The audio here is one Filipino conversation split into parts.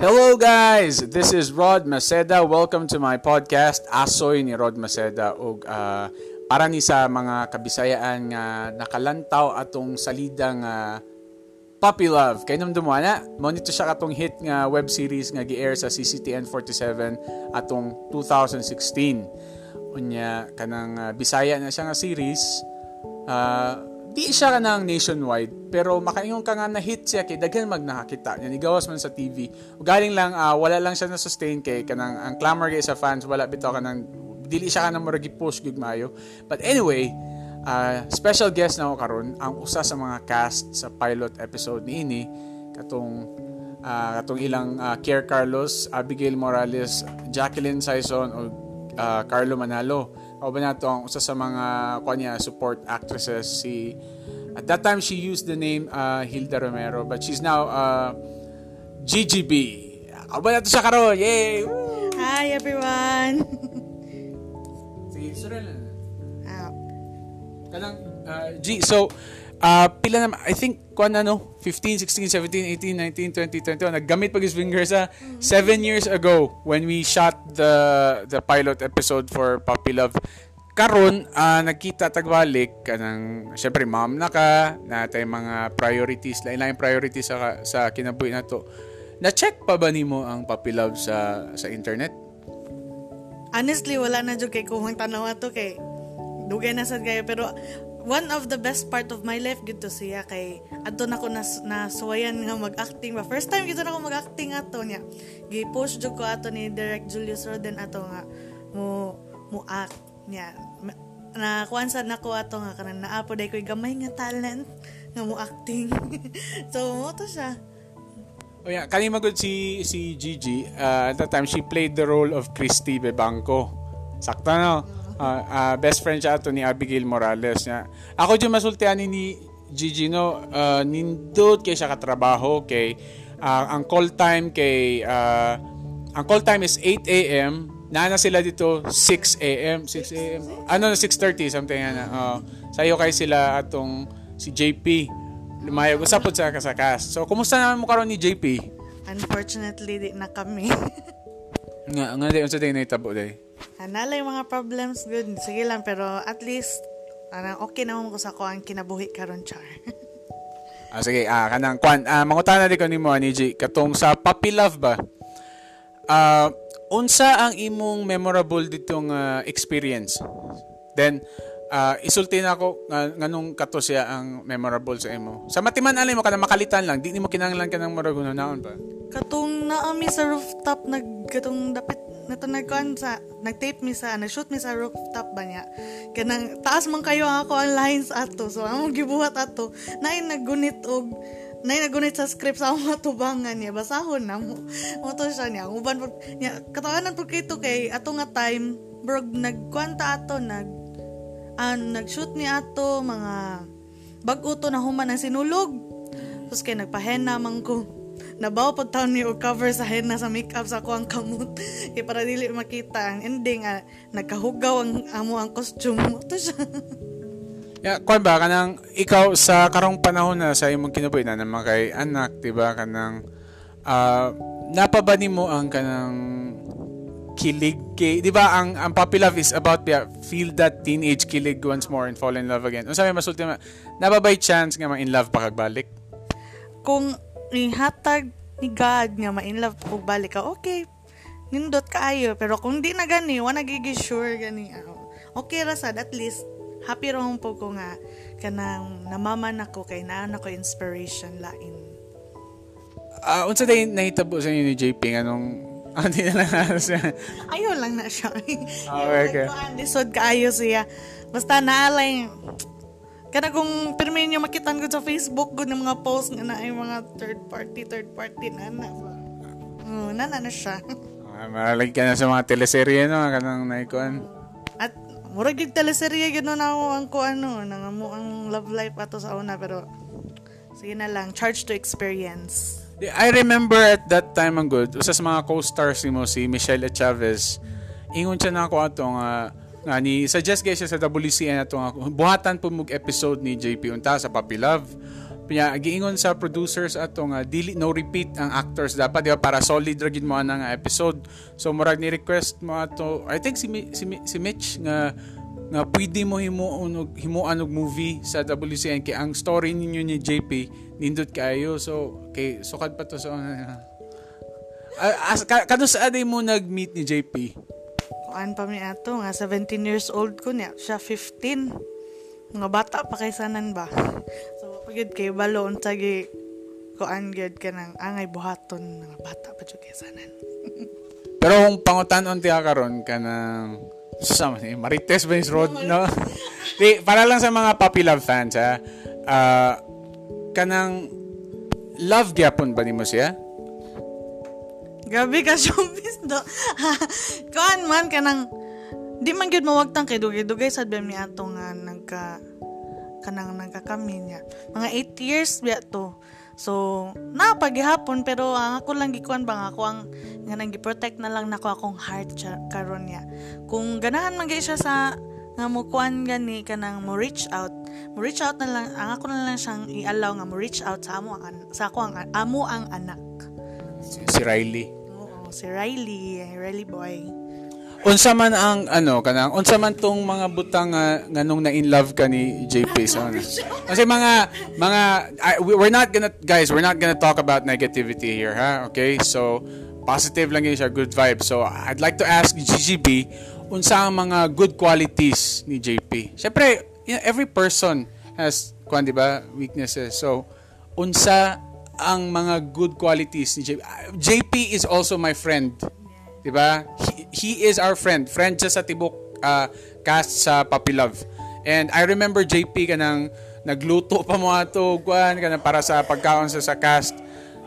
Hello guys! This is Rod Maceda. Welcome to my podcast, Asoy ni Rod Maceda. ug uh, para ni sa mga kabisayaan nga nakalantaw atong salidang uh, Puppy Love. Kay nam dumana, mo siya katong hit nga web series nga gi-air sa CCTN 47 atong 2016. Unya kanang uh, Bisaya na siya nga series. Uh, di siya kanang nationwide pero makaingon ka nga na hit siya kay daghan mag nakakita. Niya nigawas man sa TV ug galing lang uh, wala lang siya na sustain kay kanang ang clamor kay sa fans wala bitaw kanang dili siya kanang murag push gud maayo. But anyway uh, special guest na ako karon ang usa sa mga cast sa pilot episode ni ini katong uh, katong ilang uh, Kier Carlos Abigail Morales Jacqueline Saison o uh, Carlo Manalo o ba na ang usa sa mga kanya support actresses. Si at that time she used the name uh, Hilda Romero but she's now uh, GGB o ba na siya karon yay! Woo! Hi everyone. si Sorel Ah, kanang uh, G so uh, pila na I think kuan ano 15 16 17 18 19 20 21 naggamit pag finger sa 7 years ago when we shot the the pilot episode for Puppy Love. Karon uh, nagkita tagbalik kanang syempre mom na ka natay mga priorities lain lain priorities sa sa kinabuhi na check pa ba nimo ang Puppy Love sa sa internet? Honestly wala na jud kay kuhang tanaw ato kay dugay na sad kayo pero one of the best part of my life gid to siya kay adto na ko nas nasuwayan nga mag-acting ba first time gid na ako mag-acting ato niya gi-push jud ko ato ni Direct Julius Roden ato nga mo mo act niya na kuan sad nako ato nga kanang naapo day koy gamay nga talent nga mo acting so mo to siya Oh yeah, kanina magod si si Gigi. Uh, at that time she played the role of Christy Bebanco. Sakto no. Uh, uh, best friend siya ato ni Abigail Morales niya. Ako yung masultian ni Gigi no, uh, nindot kay siya katrabaho kay uh, ang call time kay uh, ang call time is 8 a.m. Nana sila dito 6 a.m. 6 a.m. Ano na 6:30 something na. Uh, sayo kay sila atong si JP lumayog usapod sa kasakas. So kumusta naman mo karon ni JP? unfortunately di na kami Nga nga di unsa day nahitabo day. Hanalay mga problems good. Sige lang pero at least anang okay na ko sa ko ang kinabuhi karon char. Ah sige, ah kanang kwan, ah mangutana di ko nimo ani G katong sa Puppy Love ba? Ah unsa ang imong memorable ditong ah, experience? Then ah isulti na ako nga nganong kato siya ang memorable sa imo. Sa matiman alay mo kana makalitan lang, di nimo kinahanglan kanang murag naon pa. katong naami sa rooftop nag katong dapit nato nagkuan sa nagtape mi sa nag-shoot mi sa rooftop ba niya. Kanang taas man kayo ang ako ang lines ato. So among gibuhat ato nay naggunit og nay nagunit sa script sa mga tubangan niya. Basahon na mo mo siya niya. Uban pag niya katawanan pag kito kay ato nga time bro nagkuan ta ato nag ah, nag-shoot ni ato mga bag-o to na human ang sinulog. Tapos kay nagpahenna man ko nabaw pag taon og cover sa henna sa makeup sa ako ang kamot kay para dili makita ang ending ah, nagkahugaw ang amo ang costume mo to siya Ya, kwan ba kanang ikaw sa karong panahon na sa imong kinabuhi na naman kay anak, 'di ba? Kanang ah napaba nimo ang kanang kilig kay, 'di ba? Ang ang Puppy Love is about yeah, feel that teenage kilig once more and fall in love again. Unsa may masulti ma? Nababay chance nga ma in love pa kagbalik? kung ihatag ni God nga ma in love pug balik ka okay nindot kaayo pero kung di na gani wa nagigi sure gani okay ra sad at least happy ra po ko nga kanang namaman ako kay naa na ko inspiration lain Ah, unsa day nahitabo sa inyo ni JP nganong ah, di na lang siya. Ayaw lang na siya. Okay, okay. Kuan, lisod kaayo siya. Basta naalay, kana kung pirmi niyo makitan ko sa Facebook ko ng mga post nga na ay mga third party, third party na na. Oh, na na na siya. Ah, malalag ka na sa mga teleserye no, kanang naikuan. At murag yung teleserye gano'n na ako ang ko ano, nang mo ang love life ato sa una pero sige na lang, charge to experience. I remember at that time ang good, usa sa mga co-stars ni mo si Michelle Chavez. Ingon siya na ako ato nga nga ni suggest guys sa WCN ato nga buhatan po mug episode ni JP unta sa Puppy Love. Pinya giingon sa producers ato nga dili no repeat ang actors dapat di para solid ra gid mo ana episode. So murag ni request mo ato I think si si, si Mitch nga nga pwede mo himuon og himuan og movie sa WCN kay ang story ninyo ni JP nindot kayo so kay sukad pa to so uh, as, kano sa mo nag-meet ni JP? Kuan pa mi ato nga 17 years old ko niya, siya 15. Mga bata pa kay sanan ba. So pagid kay balo unsa gi kuan gyud kanang angay buhaton nga bata pa jud kay sanan. Pero kung pangutan-on ti karon kanang sa Marites Benz Road no. Di, para lang sa mga Puppy Love fans ha. Uh, kanang love gyapon ba nimo siya? Gabi ka showbiz do. Kuan man kanang di man gyud mawagtang kay dugay-dugay sad mi ato nga nagka kanang nagkakami niya. Mga 8 years biya to. So, na paghihapon pero ang ako lang gikuan bang ako ang nga nang gi-protect na lang nako akong heart karon niya. Kung ganahan man siya sa nga mo kuan gani kanang mo reach out mo reach out na lang ang ako na lang siyang i-allow nga mo reach out sa amo ang sa ako ang amo ang anak si, si Riley oo si Riley Riley boy. Unsa man ang ano kanang unsa man tong mga butang nga, nga nung na in love ka ni JP so ano? kasi mga mga I, we're not gonna guys we're not gonna talk about negativity here ha? Okay? So positive lang yun siya good vibes so I'd like to ask GGB unsa ang mga good qualities ni JP syempre you know, every person has kwan di ba weaknesses. So unsa ang mga good qualities ni JP JP is also my friend 'Di ba? He, he is our friend. Friend siya sa tibok uh, cast sa Puppy Love. And I remember JP kanang nagluto pa mo ato kuan kana para sa pagkaon sa sa cast.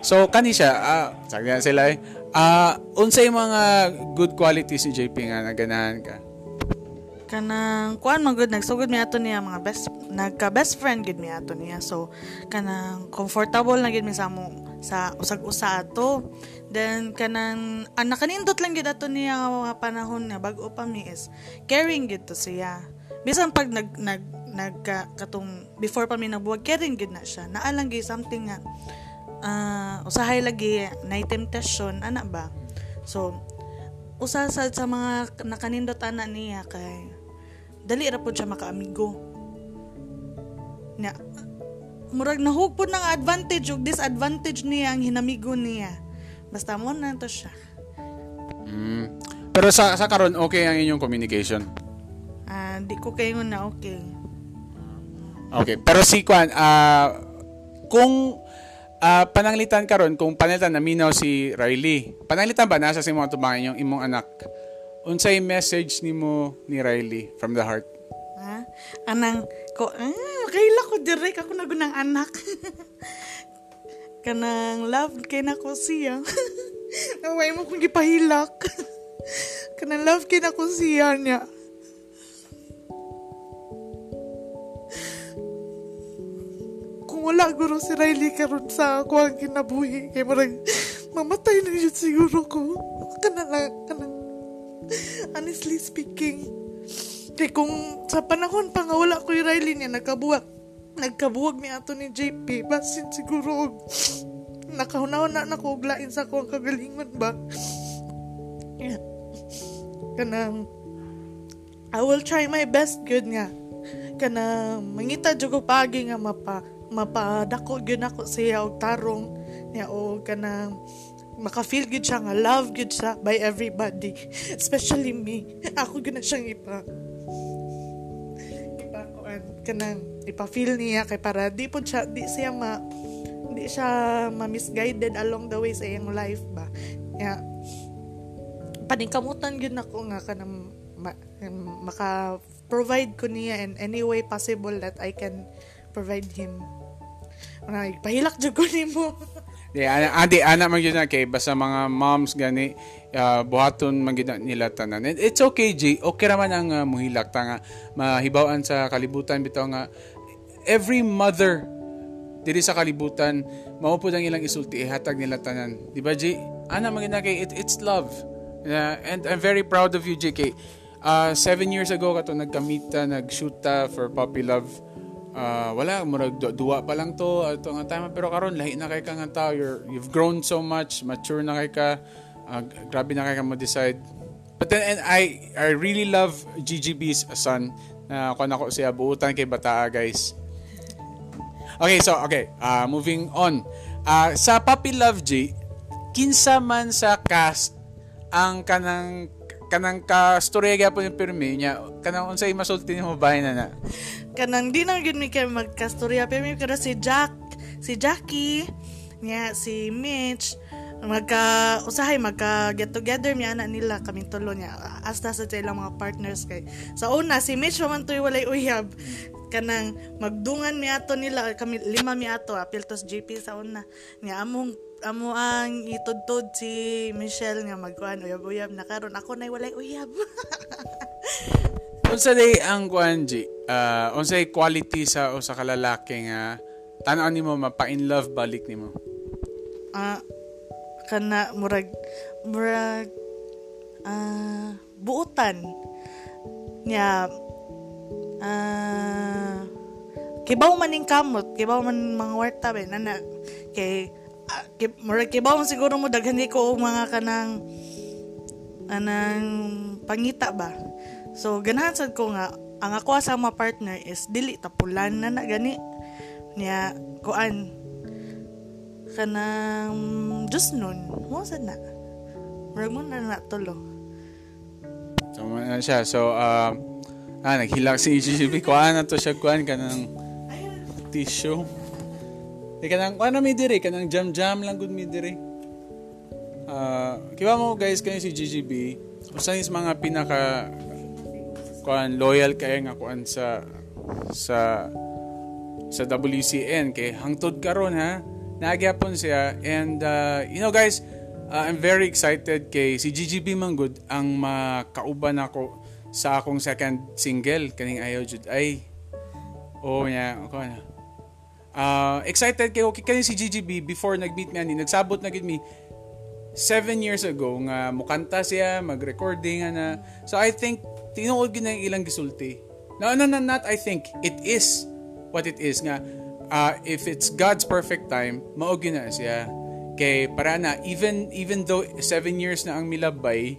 So kani siya, uh, sabi sila eh, uh, unsay mga good qualities ni JP nga naganahan ka? Kanang kuan man gud nagsugod mi ato niya mga best nagka best friend gid mi ato niya. So kanang comfortable na gid mi sa mo sa usag-usa ato. Then kanang ang nakanindot lang gid ato niya mga panahon na bag-o pa mi is caring gid to siya. Bisan pag nag nag nagka katong before pa mi nagbuwag caring gid na siya. Naa lang gid something nga uh, usahay lagi na temptation ana ba? So usa sa mga nakanindot ana niya kay dali ra pud siya makaamigo. Nya murag nahugpod ng advantage ug disadvantage niya ang hinamigo niya. Basta mo na to siya. Mm. pero sa sa karon okay ang inyong communication? Ah uh, di ko kayo na okay. Okay pero si Kwan uh, kung uh, pananglitan karon kung panalitan na minaw si Riley pananglitan ba? Nasa si mo tubang inyong imong anak unsay message nimo ni Riley from the heart? Ha? Anang ko, ah, kaila ko direk ako na gunang anak. Kanang love kay na ko siya. Naway mo kung gipahilak. Kanang love kay na ko siya niya. Wala guro si Riley karon sa ako ang kinabuhi kay marag mamatay na yun siguro ko. Kanang kanang Honestly speaking, kay kung sa panahon pa nga wala ko yung Riley niya, nagkabuwag, nagkabuwag ni ato ni JP, basin siguro, nakahunaw na na ko, lain sa ko ang kagalingon ba? Kanang, I will try my best good nga. Kanang, mangita dyan ko pagi nga mapa, mapadako yun ako siya og tarong niya o kanang maka-feel good siya nga love good siya by everybody especially me ako gud na siyang ipa ipa kuan kanang ipa-feel niya kay para di po siya di siya ma di siya ma-misguided along the way sa iyang life ba ya paningkamutan gyud nako nga kanang ma, maka provide ko niya in any way possible that I can provide him. Mga pahilak jud ko nimo. Di ana adi ana man gyud kay basta mga moms gani uh, buhaton man gyud nila tanan. And it's okay G. Okay ra man ang uh, muhilak ta nga mahibaw-an sa kalibutan bitaw nga every mother diri sa kalibutan mao pud ang ilang isulti ihatag nila tanan. Di ba G? Ana man kay it, it's love. Yeah, and I'm very proud of you JK. Uh, seven years ago kato nagkamita, nag-shoot for Puppy Love uh, wala. Murag duwa pa lang to ato nga tama pero karon lahi na kay ka nga tao. You're, you've grown so much. Mature na kay ka. Uh, grabe na kay ka mo decide. But then and I I really love GGB's son. Na uh, ako nako siya buutan kay bataa guys. Okay so okay. Uh, moving on. Uh, sa Puppy Love G kinsa man sa cast ang kanang kanang ka storya gyapon yung pirmi niya? Kanang unsay masulti nimo bahay na na kanang di na gyud mi kay magkastorya pirmi kada si Jack si Jackie niya si Mitch magka usahay magka get together mi ana nila kaming tulo niya hasta sa ilang mga partners kay sa una si Mitch man toy walay uyab kanang magdungan mi ato nila kami lima mi ato apil tos JP sa una niya among amo ang itudtod si Michelle nga magkuan uyab-uyab na karon ako nay walay uyab. unsa day ang kuan? Uh, unsa quality sa usa ka lalaki nga tan-aw nimo mapa in love balik nimo? Ah uh, kana murag murag ah uh, buutan niya ah uh, kibaw maning kamot kibaw man mga warta ben nana kay uh, murag kibaw siguro mo daghan ko mga kanang anang pangita ba so ganahan sad ko nga ang ako sa mga partner is dili tapulan na na gani. Niya kuan kanang just nun mo sad na. Murag mo na na tulo. So man siya. So uh, ah naghilak si GGB kuan na to siya kuan kanang tissue. Di ka nang, ano mi dire, ka nang jam-jam lang good mi dire. Uh, kiba mo guys kayo si GGB, usa is mga pinaka kuan loyal kay nga kuan sa sa sa WCN kay hangtod karon ha? Nagyapon siya. And uh, you know guys uh, I'm very excited kay si GGB Manggod ang makauban ako sa akong second single. Kaning ayaw jud ay. Oh nya yeah, kuan Uh, excited kay si GGB before nag-meet mi ani nagsabot na gid mi seven years ago nga mukanta siya mag-recording ana so I think tinuod gyud na ilang gisulti no no no not I think it is what it is nga uh, if it's God's perfect time mao gyud na siya kay para na even even though seven years na ang milabay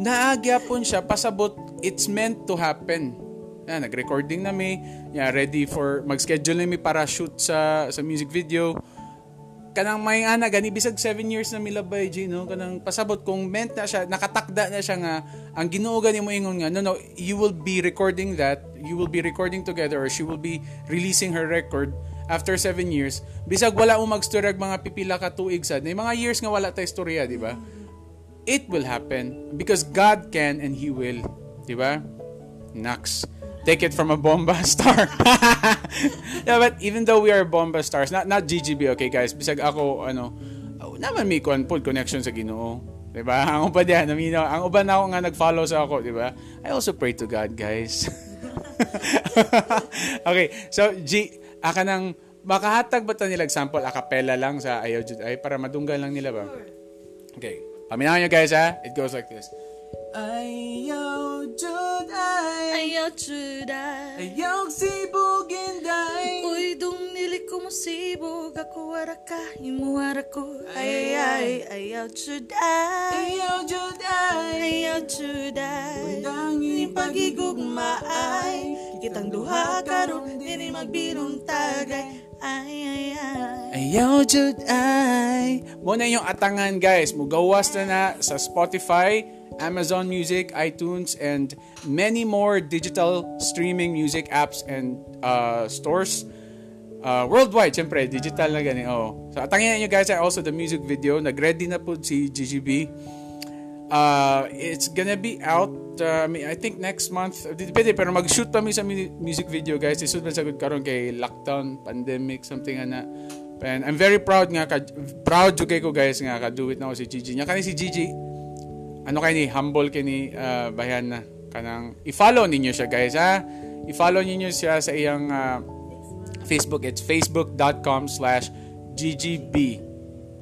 naagyapon siya pasabot it's meant to happen yan, nag-recording na mi. Yeah, ready for mag-schedule na mi para shoot sa sa music video. Kanang may ana gani bisag 7 years na milabay G no? Kanang pasabot kung meant na siya nakatakda na siya nga ang Ginoo gani mo ingon nga no no you will be recording that you will be recording together or she will be releasing her record after 7 years. Bisag wala mo magstorag mga pipila ka tuig sad. Na mga years nga wala tay istorya di ba? It will happen because God can and he will di ba? Nax take it from a bomba star. yeah, but even though we are bomba stars, not not GGB, okay guys, bisag ako ano, oh, naman may kon pod connection sa Ginoo. 'Di ba? Ang uban diyan, naminaw, ang uban ako nga nag-follow sa ako, 'di ba? I also pray to God, guys. okay, so G, aka nang makahatag ba ta nila example a cappella lang sa Ayaw Jud ay para madunggan lang nila ba? Okay. Paminaw nyo guys ha. It goes like this. Ayaw jud ay. Ayaw juday Ayaw sibugin day Uy dung nili ko mo sibog Ako wara ka, imo wara ko. Ay ay ayaw. juday Ayaw jud ay. Ayaw juday Dangi pagigugma ay. Kitang duha karon diri magbirong tagay Ay ay ay Ayaw jud ay Mo na yung atangan guys Mugawas na na sa Spotify Amazon Music, iTunes, and many more digital streaming music apps and uh, stores. Uh, worldwide, syempre, digital na gani. Oh. So, atangin nyo guys, also the music video. Nag-ready na po si GGB. Uh, it's gonna be out, uh, I think next month. Depende, pero mag-shoot kami sa music video guys. Isud man sagod karon kay lockdown, pandemic, something ana. And I'm very proud nga, ka, proud jud ko guys nga ka-do it na ako si Gigi. Nya kani si Gigi, ano kay ni humble kay ni uh, bayan na kanang i-follow ninyo siya guys ha i-follow ninyo siya sa iyang uh, Facebook it's facebook.com slash ggb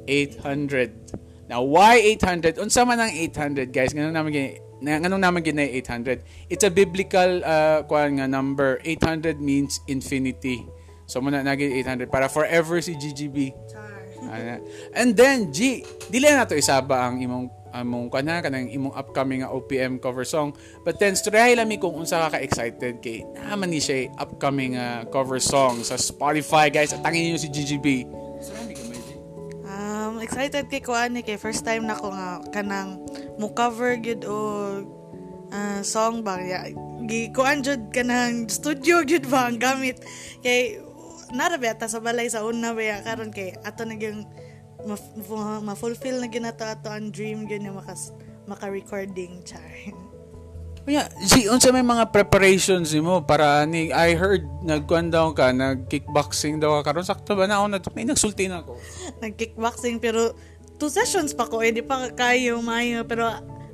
800 now why 800 unsa man ang 800 guys? Ganun naman gani na nganong naman ginay 800 it's a biblical uh, kuan nga number. 800 means infinity. So muna nagi 800 para forever si GGB and then G dili na to isaba ang imong among kana kanang imong upcoming nga OPM cover song. But then try lami kung unsa ka excited kay naman ni siya upcoming uh, cover song sa Spotify guys. At tangin niyo si GGB Um, excited kay ko ani kay first time na ko nga kanang mo cover gid o ah, song ba? Ya gi kuan jud kanang studio gid ba ang gamit. Kay nara ba ta sa balay sa una ba ya? Karon kay ato na gyung ma- ma- ma-fulfill na gyud nato ato ang dream gyud nga makas maka-recording char. Yeah, G, unsa may mga preparations nimo para ni I heard nagkuan daw ka, nag kickboxing daw ka karon sakto ba na ako na may nagsulti na ako. Nag-kickboxing pero two sessions pa ko eh di pa kayo mayo pero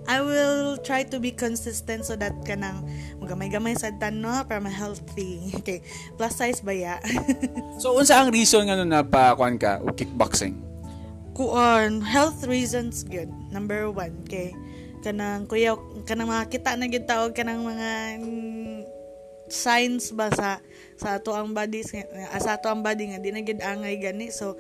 I will try to be consistent so that kanang magamay-gamay sa no para ma-healthy. Okay. Plus size ba ya? So unsa ang reason nga na pa kuan ka o kickboxing? Kuan, health reasons good. Number one, kay kanang kuya kanang makita na gid taog kanang mga mm, signs ba sa sa ato ang body sa sa ato ang body nga di na gid angay gani so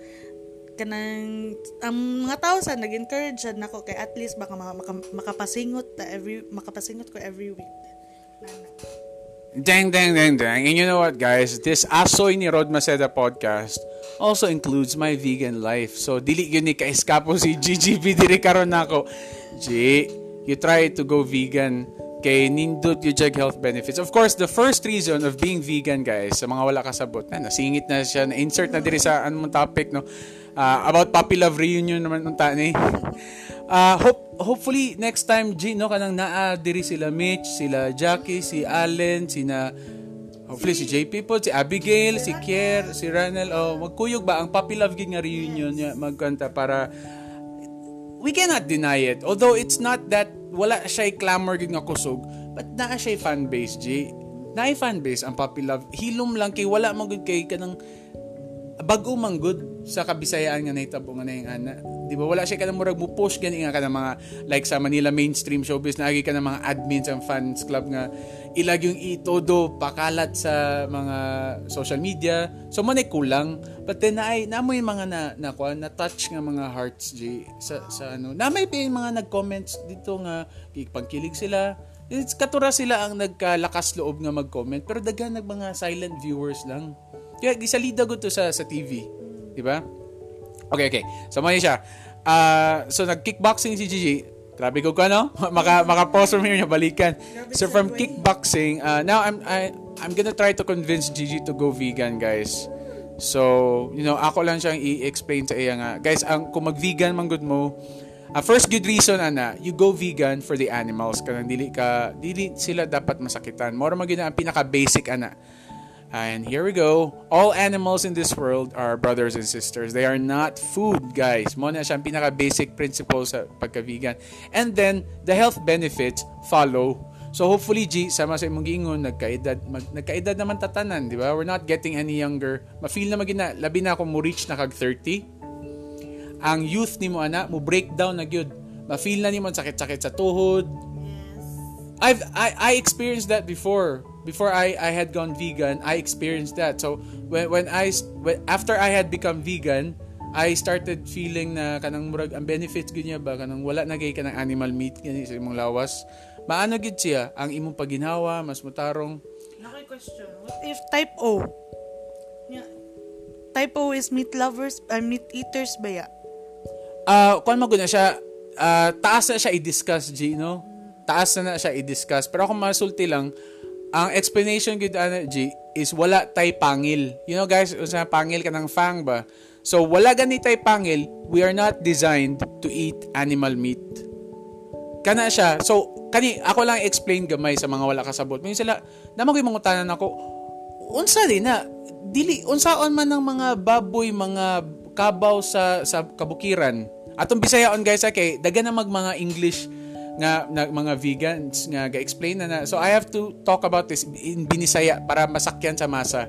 kanang ang mga tao sa nag-encourage sad nako kay at least baka maka, maka- makapasingot ta every makapasingot ko every week. Nana. Dang, dang, dang, dang. And you know what, guys? This Asoy ni Rod Maceda podcast also includes my vegan life. So, dili yun ni kaiskapo si GGB diri karon nako. G, you try to go vegan kay nindot yung jag health benefits. Of course, the first reason of being vegan, guys, sa mga wala kasabot, na nasingit na siya, na-insert na diri sa anong topic, no? Ah, about puppy love reunion naman ng tani. Ah, hope hopefully next time G no kanang naa diri sila Mitch, sila Jackie, si Allen, sina Hopefully si JP po, si Abigail, si Kier, si Ranel, oh, magkuyog ba ang Puppy Love gid nga reunion niya magkanta para we cannot deny it. Although it's not that wala siya clamor gid kusog, but naa siya fan base G. Naay fan base ang Puppy Love. Hilom lang kay wala man gud kay kanang bago man good sa kabisayaan nga nahitabo nga na yung ana. Di ba wala siya kanang murag mo push gani nga kanang mga like sa Manila mainstream showbiz na agi ka ng mga admins ang fans club nga ilag yung itodo pakalat sa mga social media. So man kulang. But then naay namo yung mga na na, kuwan, na touch nga mga hearts G sa sa ano. Na may pa mga nag-comments dito nga pagkilig sila. It's katura sila ang nagkalakas loob nga mag-comment pero daghan nag mga silent viewers lang. Kaya gisalida ko to sa sa TV, di ba? Okay, okay. So mali siya. Ah, so nag-kickboxing si Gigi. Grabe ko ka no? Maka maka pause from here niya balikan. So from kickboxing, uh, now I'm I I'm gonna try to convince Gigi to go vegan, guys. So, you know, ako lang siyang i-explain sa iya nga. Guys, ang kung mag-vegan man good mo, uh, first good reason ana, you go vegan for the animals kanang dili ka dili sila dapat masakitan. Mora magina ang pinaka basic ana. And here we go. All animals in this world are brothers and sisters. They are not food, guys. Mo na siya ang pinaka-basic principle sa pagka-vegan. And then, the health benefits follow. So hopefully, G, sama sa imong giingon, nagkaedad, mag, nagkaedad naman tatanan, di ba? We're not getting any younger. Ma-feel na magina, labi na ako mo reach na kag 30. Ang youth ni mo, ana, mo breakdown na gyud. Ma-feel na ni mo sakit-sakit sa tuhod, I've I, I experienced that before. Before I, I had gone vegan, I experienced that. So when when I when, after I had become vegan, I started feeling na kanang murag ang benefits gud niya ba kanang wala na gay kanang animal meat gani sa imong lawas. Maano gid siya ang imong paginhawa, mas mutarong. Nakay question. What if type O? Yeah. Type O is meat lovers, uh, meat eaters ba ya? Ah, kuan mo gud na siya ah, taas na siya i-discuss G, no? Taas na na siya i-discuss. Pero kung masulti lang, ang explanation gud ana G is wala tay pangil. You know guys, unsa pangil ka ng fang ba? So wala gani tay pangil, we are not designed to eat animal meat. Kana siya. So kani ako lang explain gamay sa mga wala kasabot. May sila namo gyud mangutanan ako unsa din na dili unsaon man ng mga baboy mga kabaw sa sa kabukiran atong bisayaon guys ah, kay daga na mag mga English nga na, mga vegans nga ga-explain na na so I have to talk about this in binisaya para masakyan sa masa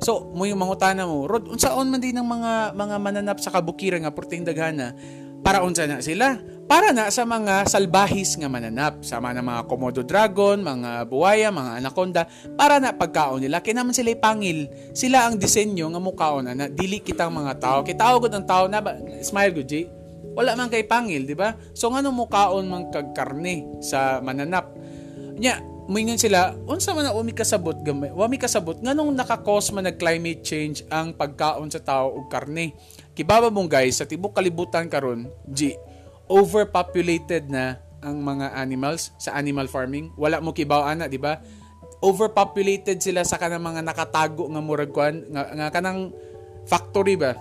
so mo yung mangutana mo rod unsaon man din ng mga mga mananap sa kabukiran nga porting daghana Para unsa na sila? Para na sa mga salbahis nga mananap, sama ng mga komodo dragon, mga buwaya, mga anaconda, para na pagkaon nila kay naman sila pangil. Sila ang disenyo nga mukaon na, na dili kitang mga tao. Kita gud ang tao na smile gud. Wala man kay pangil, di ba? So ngano mukaon man kag karne sa mananap. Nya, Muingon sila, unsa man umi kasabot gamay. Wami kasabot nganong naka-cause man nag climate change ang pagkaon sa tao og karne. Kibaba mong guys, sa tibok kalibutan karon, G, overpopulated na ang mga animals sa animal farming. Wala mo kibaw ana, di ba? Overpopulated sila sa kanang mga nakatago nga murag kwan nga, nga kanang factory ba?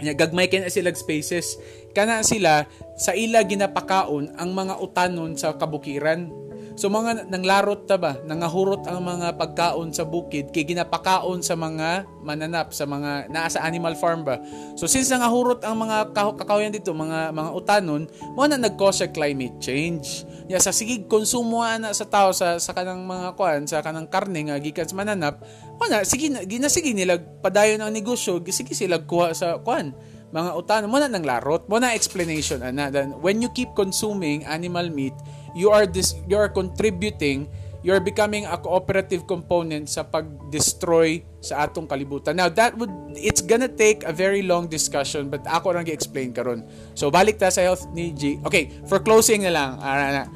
Nya gagmay kay sila spaces. Kana sila sa ila ginapakaon ang mga utanon sa kabukiran So mga nanglarot ta ba, nangahurot ang mga pagkaon sa bukid kay ginapakaon sa mga mananap sa mga naa animal farm ba. So since nangahurot ang mga kakawayan dito, mga mga utanon, mo na nag-cause climate change. Ya sa sigig konsumo na sa tao sa sa kanang mga kuan, sa kanang karne nga gikan sa mananap, na sige ginasige nila padayon ang negosyo, sige sila kuha sa kuan mga utanon mo na nang larot mo na explanation ana. Then when you keep consuming animal meat you are this you are contributing you are becoming a cooperative component sa pag-destroy sa atong kalibutan. Now, that would, it's gonna take a very long discussion, but ako lang i-explain karon. So, balik ta sa health ni G. Okay, for closing na lang. Uh,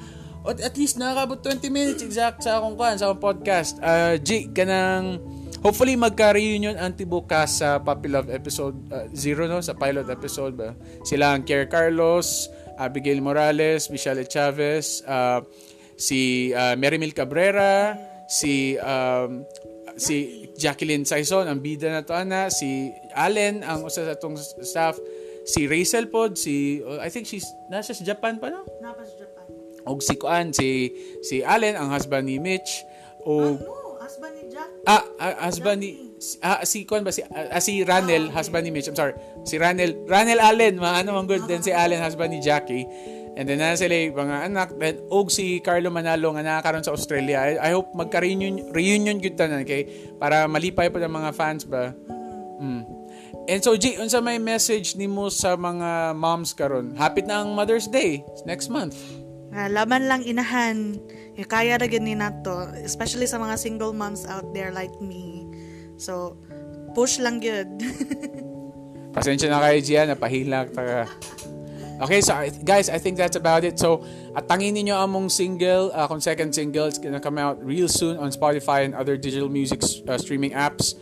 at least nakakabot 20 minutes exact sa akong kwan, sa akong podcast. Uh, G, kanang, hopefully magka-reunion ang tibukas sa Puppy Love episode 0, uh, no? Sa pilot episode ba? Sila ang Kier Carlos, Abigail Morales, Michelle Chavez, uh, si uh, Merimil Cabrera, si um, si Jacqueline Saison, ang bida na to ana, si Allen, ang usa sa tong staff, si Rachel Pod, si uh, I think she's nasa sa Japan pa no? Napa sa Japan. Og si Kuan, si si Allen ang husband ni Mitch o ano? Husband ni Jack? Ah, ah husband ni ah, si Kuan ba si ah, si Ranel, ah, okay. husband ni Mitch. I'm sorry. Si Ranel, Ranel Allen, maano man good din si Allen husband ni Jackie. And then na sila mga anak then og si Carlo Manalo nga nakakaroon sa Australia. I, I hope magka-reunion reunion gyud tanan kay para malipay pa ng mga fans ba. Mm. And so G, unsa may message nimo sa mga moms karon? Hapit na ang Mother's Day next month. Uh, laban lang inahan. Kaya ra gani nato, especially sa mga single moms out there like me. So, push lang yun. Pasensya na kayo Gia, napahilak. Taka. Okay, so guys, I think that's about it. So, at tangin ninyo among single, uh, kung second single, it's gonna come out real soon on Spotify and other digital music uh, streaming apps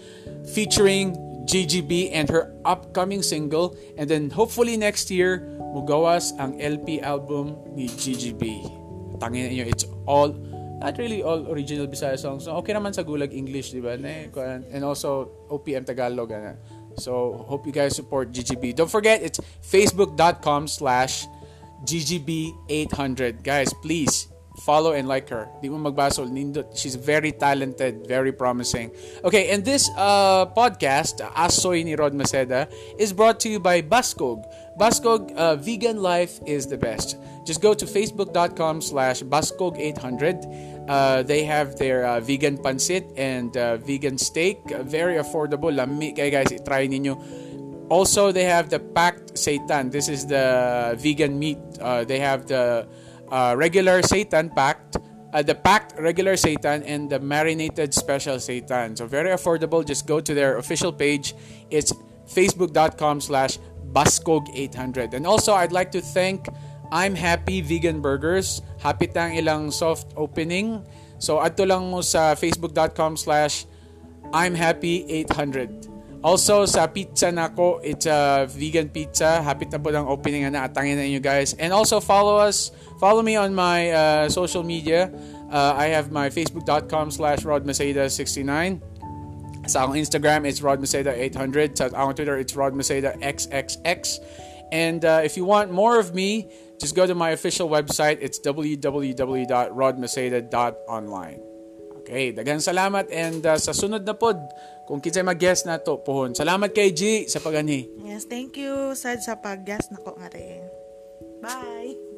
featuring GGB and her upcoming single. And then hopefully next year, mugawas ang LP album ni GGB. Tangin ninyo, it's all not really all original Bisaya songs. So, okay naman sa Gulag English, di ba? And also, OPM Tagalog. Ano. So, hope you guys support GGB. Don't forget, it's facebook.com slash GGB800. Guys, please, follow and like her. Di mo magbasol. She's very talented, very promising. Okay, and this uh, podcast, Asoy ni Rod Maceda, is brought to you by Baskog. Baskog, uh, vegan life is the best. Just go to facebook.com slash baskog800 Uh, they have their uh, vegan pancit and uh, vegan steak. very affordable. Lami kaya guys, try ninyo. Also, they have the packed seitan. This is the vegan meat. Uh, they have the uh, regular seitan packed, uh, the packed regular seitan and the marinated special seitan. So very affordable. Just go to their official page. It's facebook.com slash baskog800. And also, I'd like to thank I'm Happy Vegan Burgers. Happy tang ilang soft opening. So, adto lang mo sa facebook.com slash I'm Happy 800. Also, sa pizza nako, it's a vegan pizza. Happy na po ng opening na atangin na inyo guys. And also, follow us. Follow me on my uh, social media. Uh, I have my facebook.com slash rodmaceda69. Sa akong Instagram, it's rodmaceda800. Sa akong Twitter, it's rodmacedaxxx. And uh, if you want more of me, just go to my official website. It's www.rodmaceda.online. Okay, daghang salamat and uh, sa sunod na pod, kung kinsay mag-guest na to, pohon. Salamat kay G sa pagani. Yes, thank you sad sa pag-guest nako nga rin. Bye.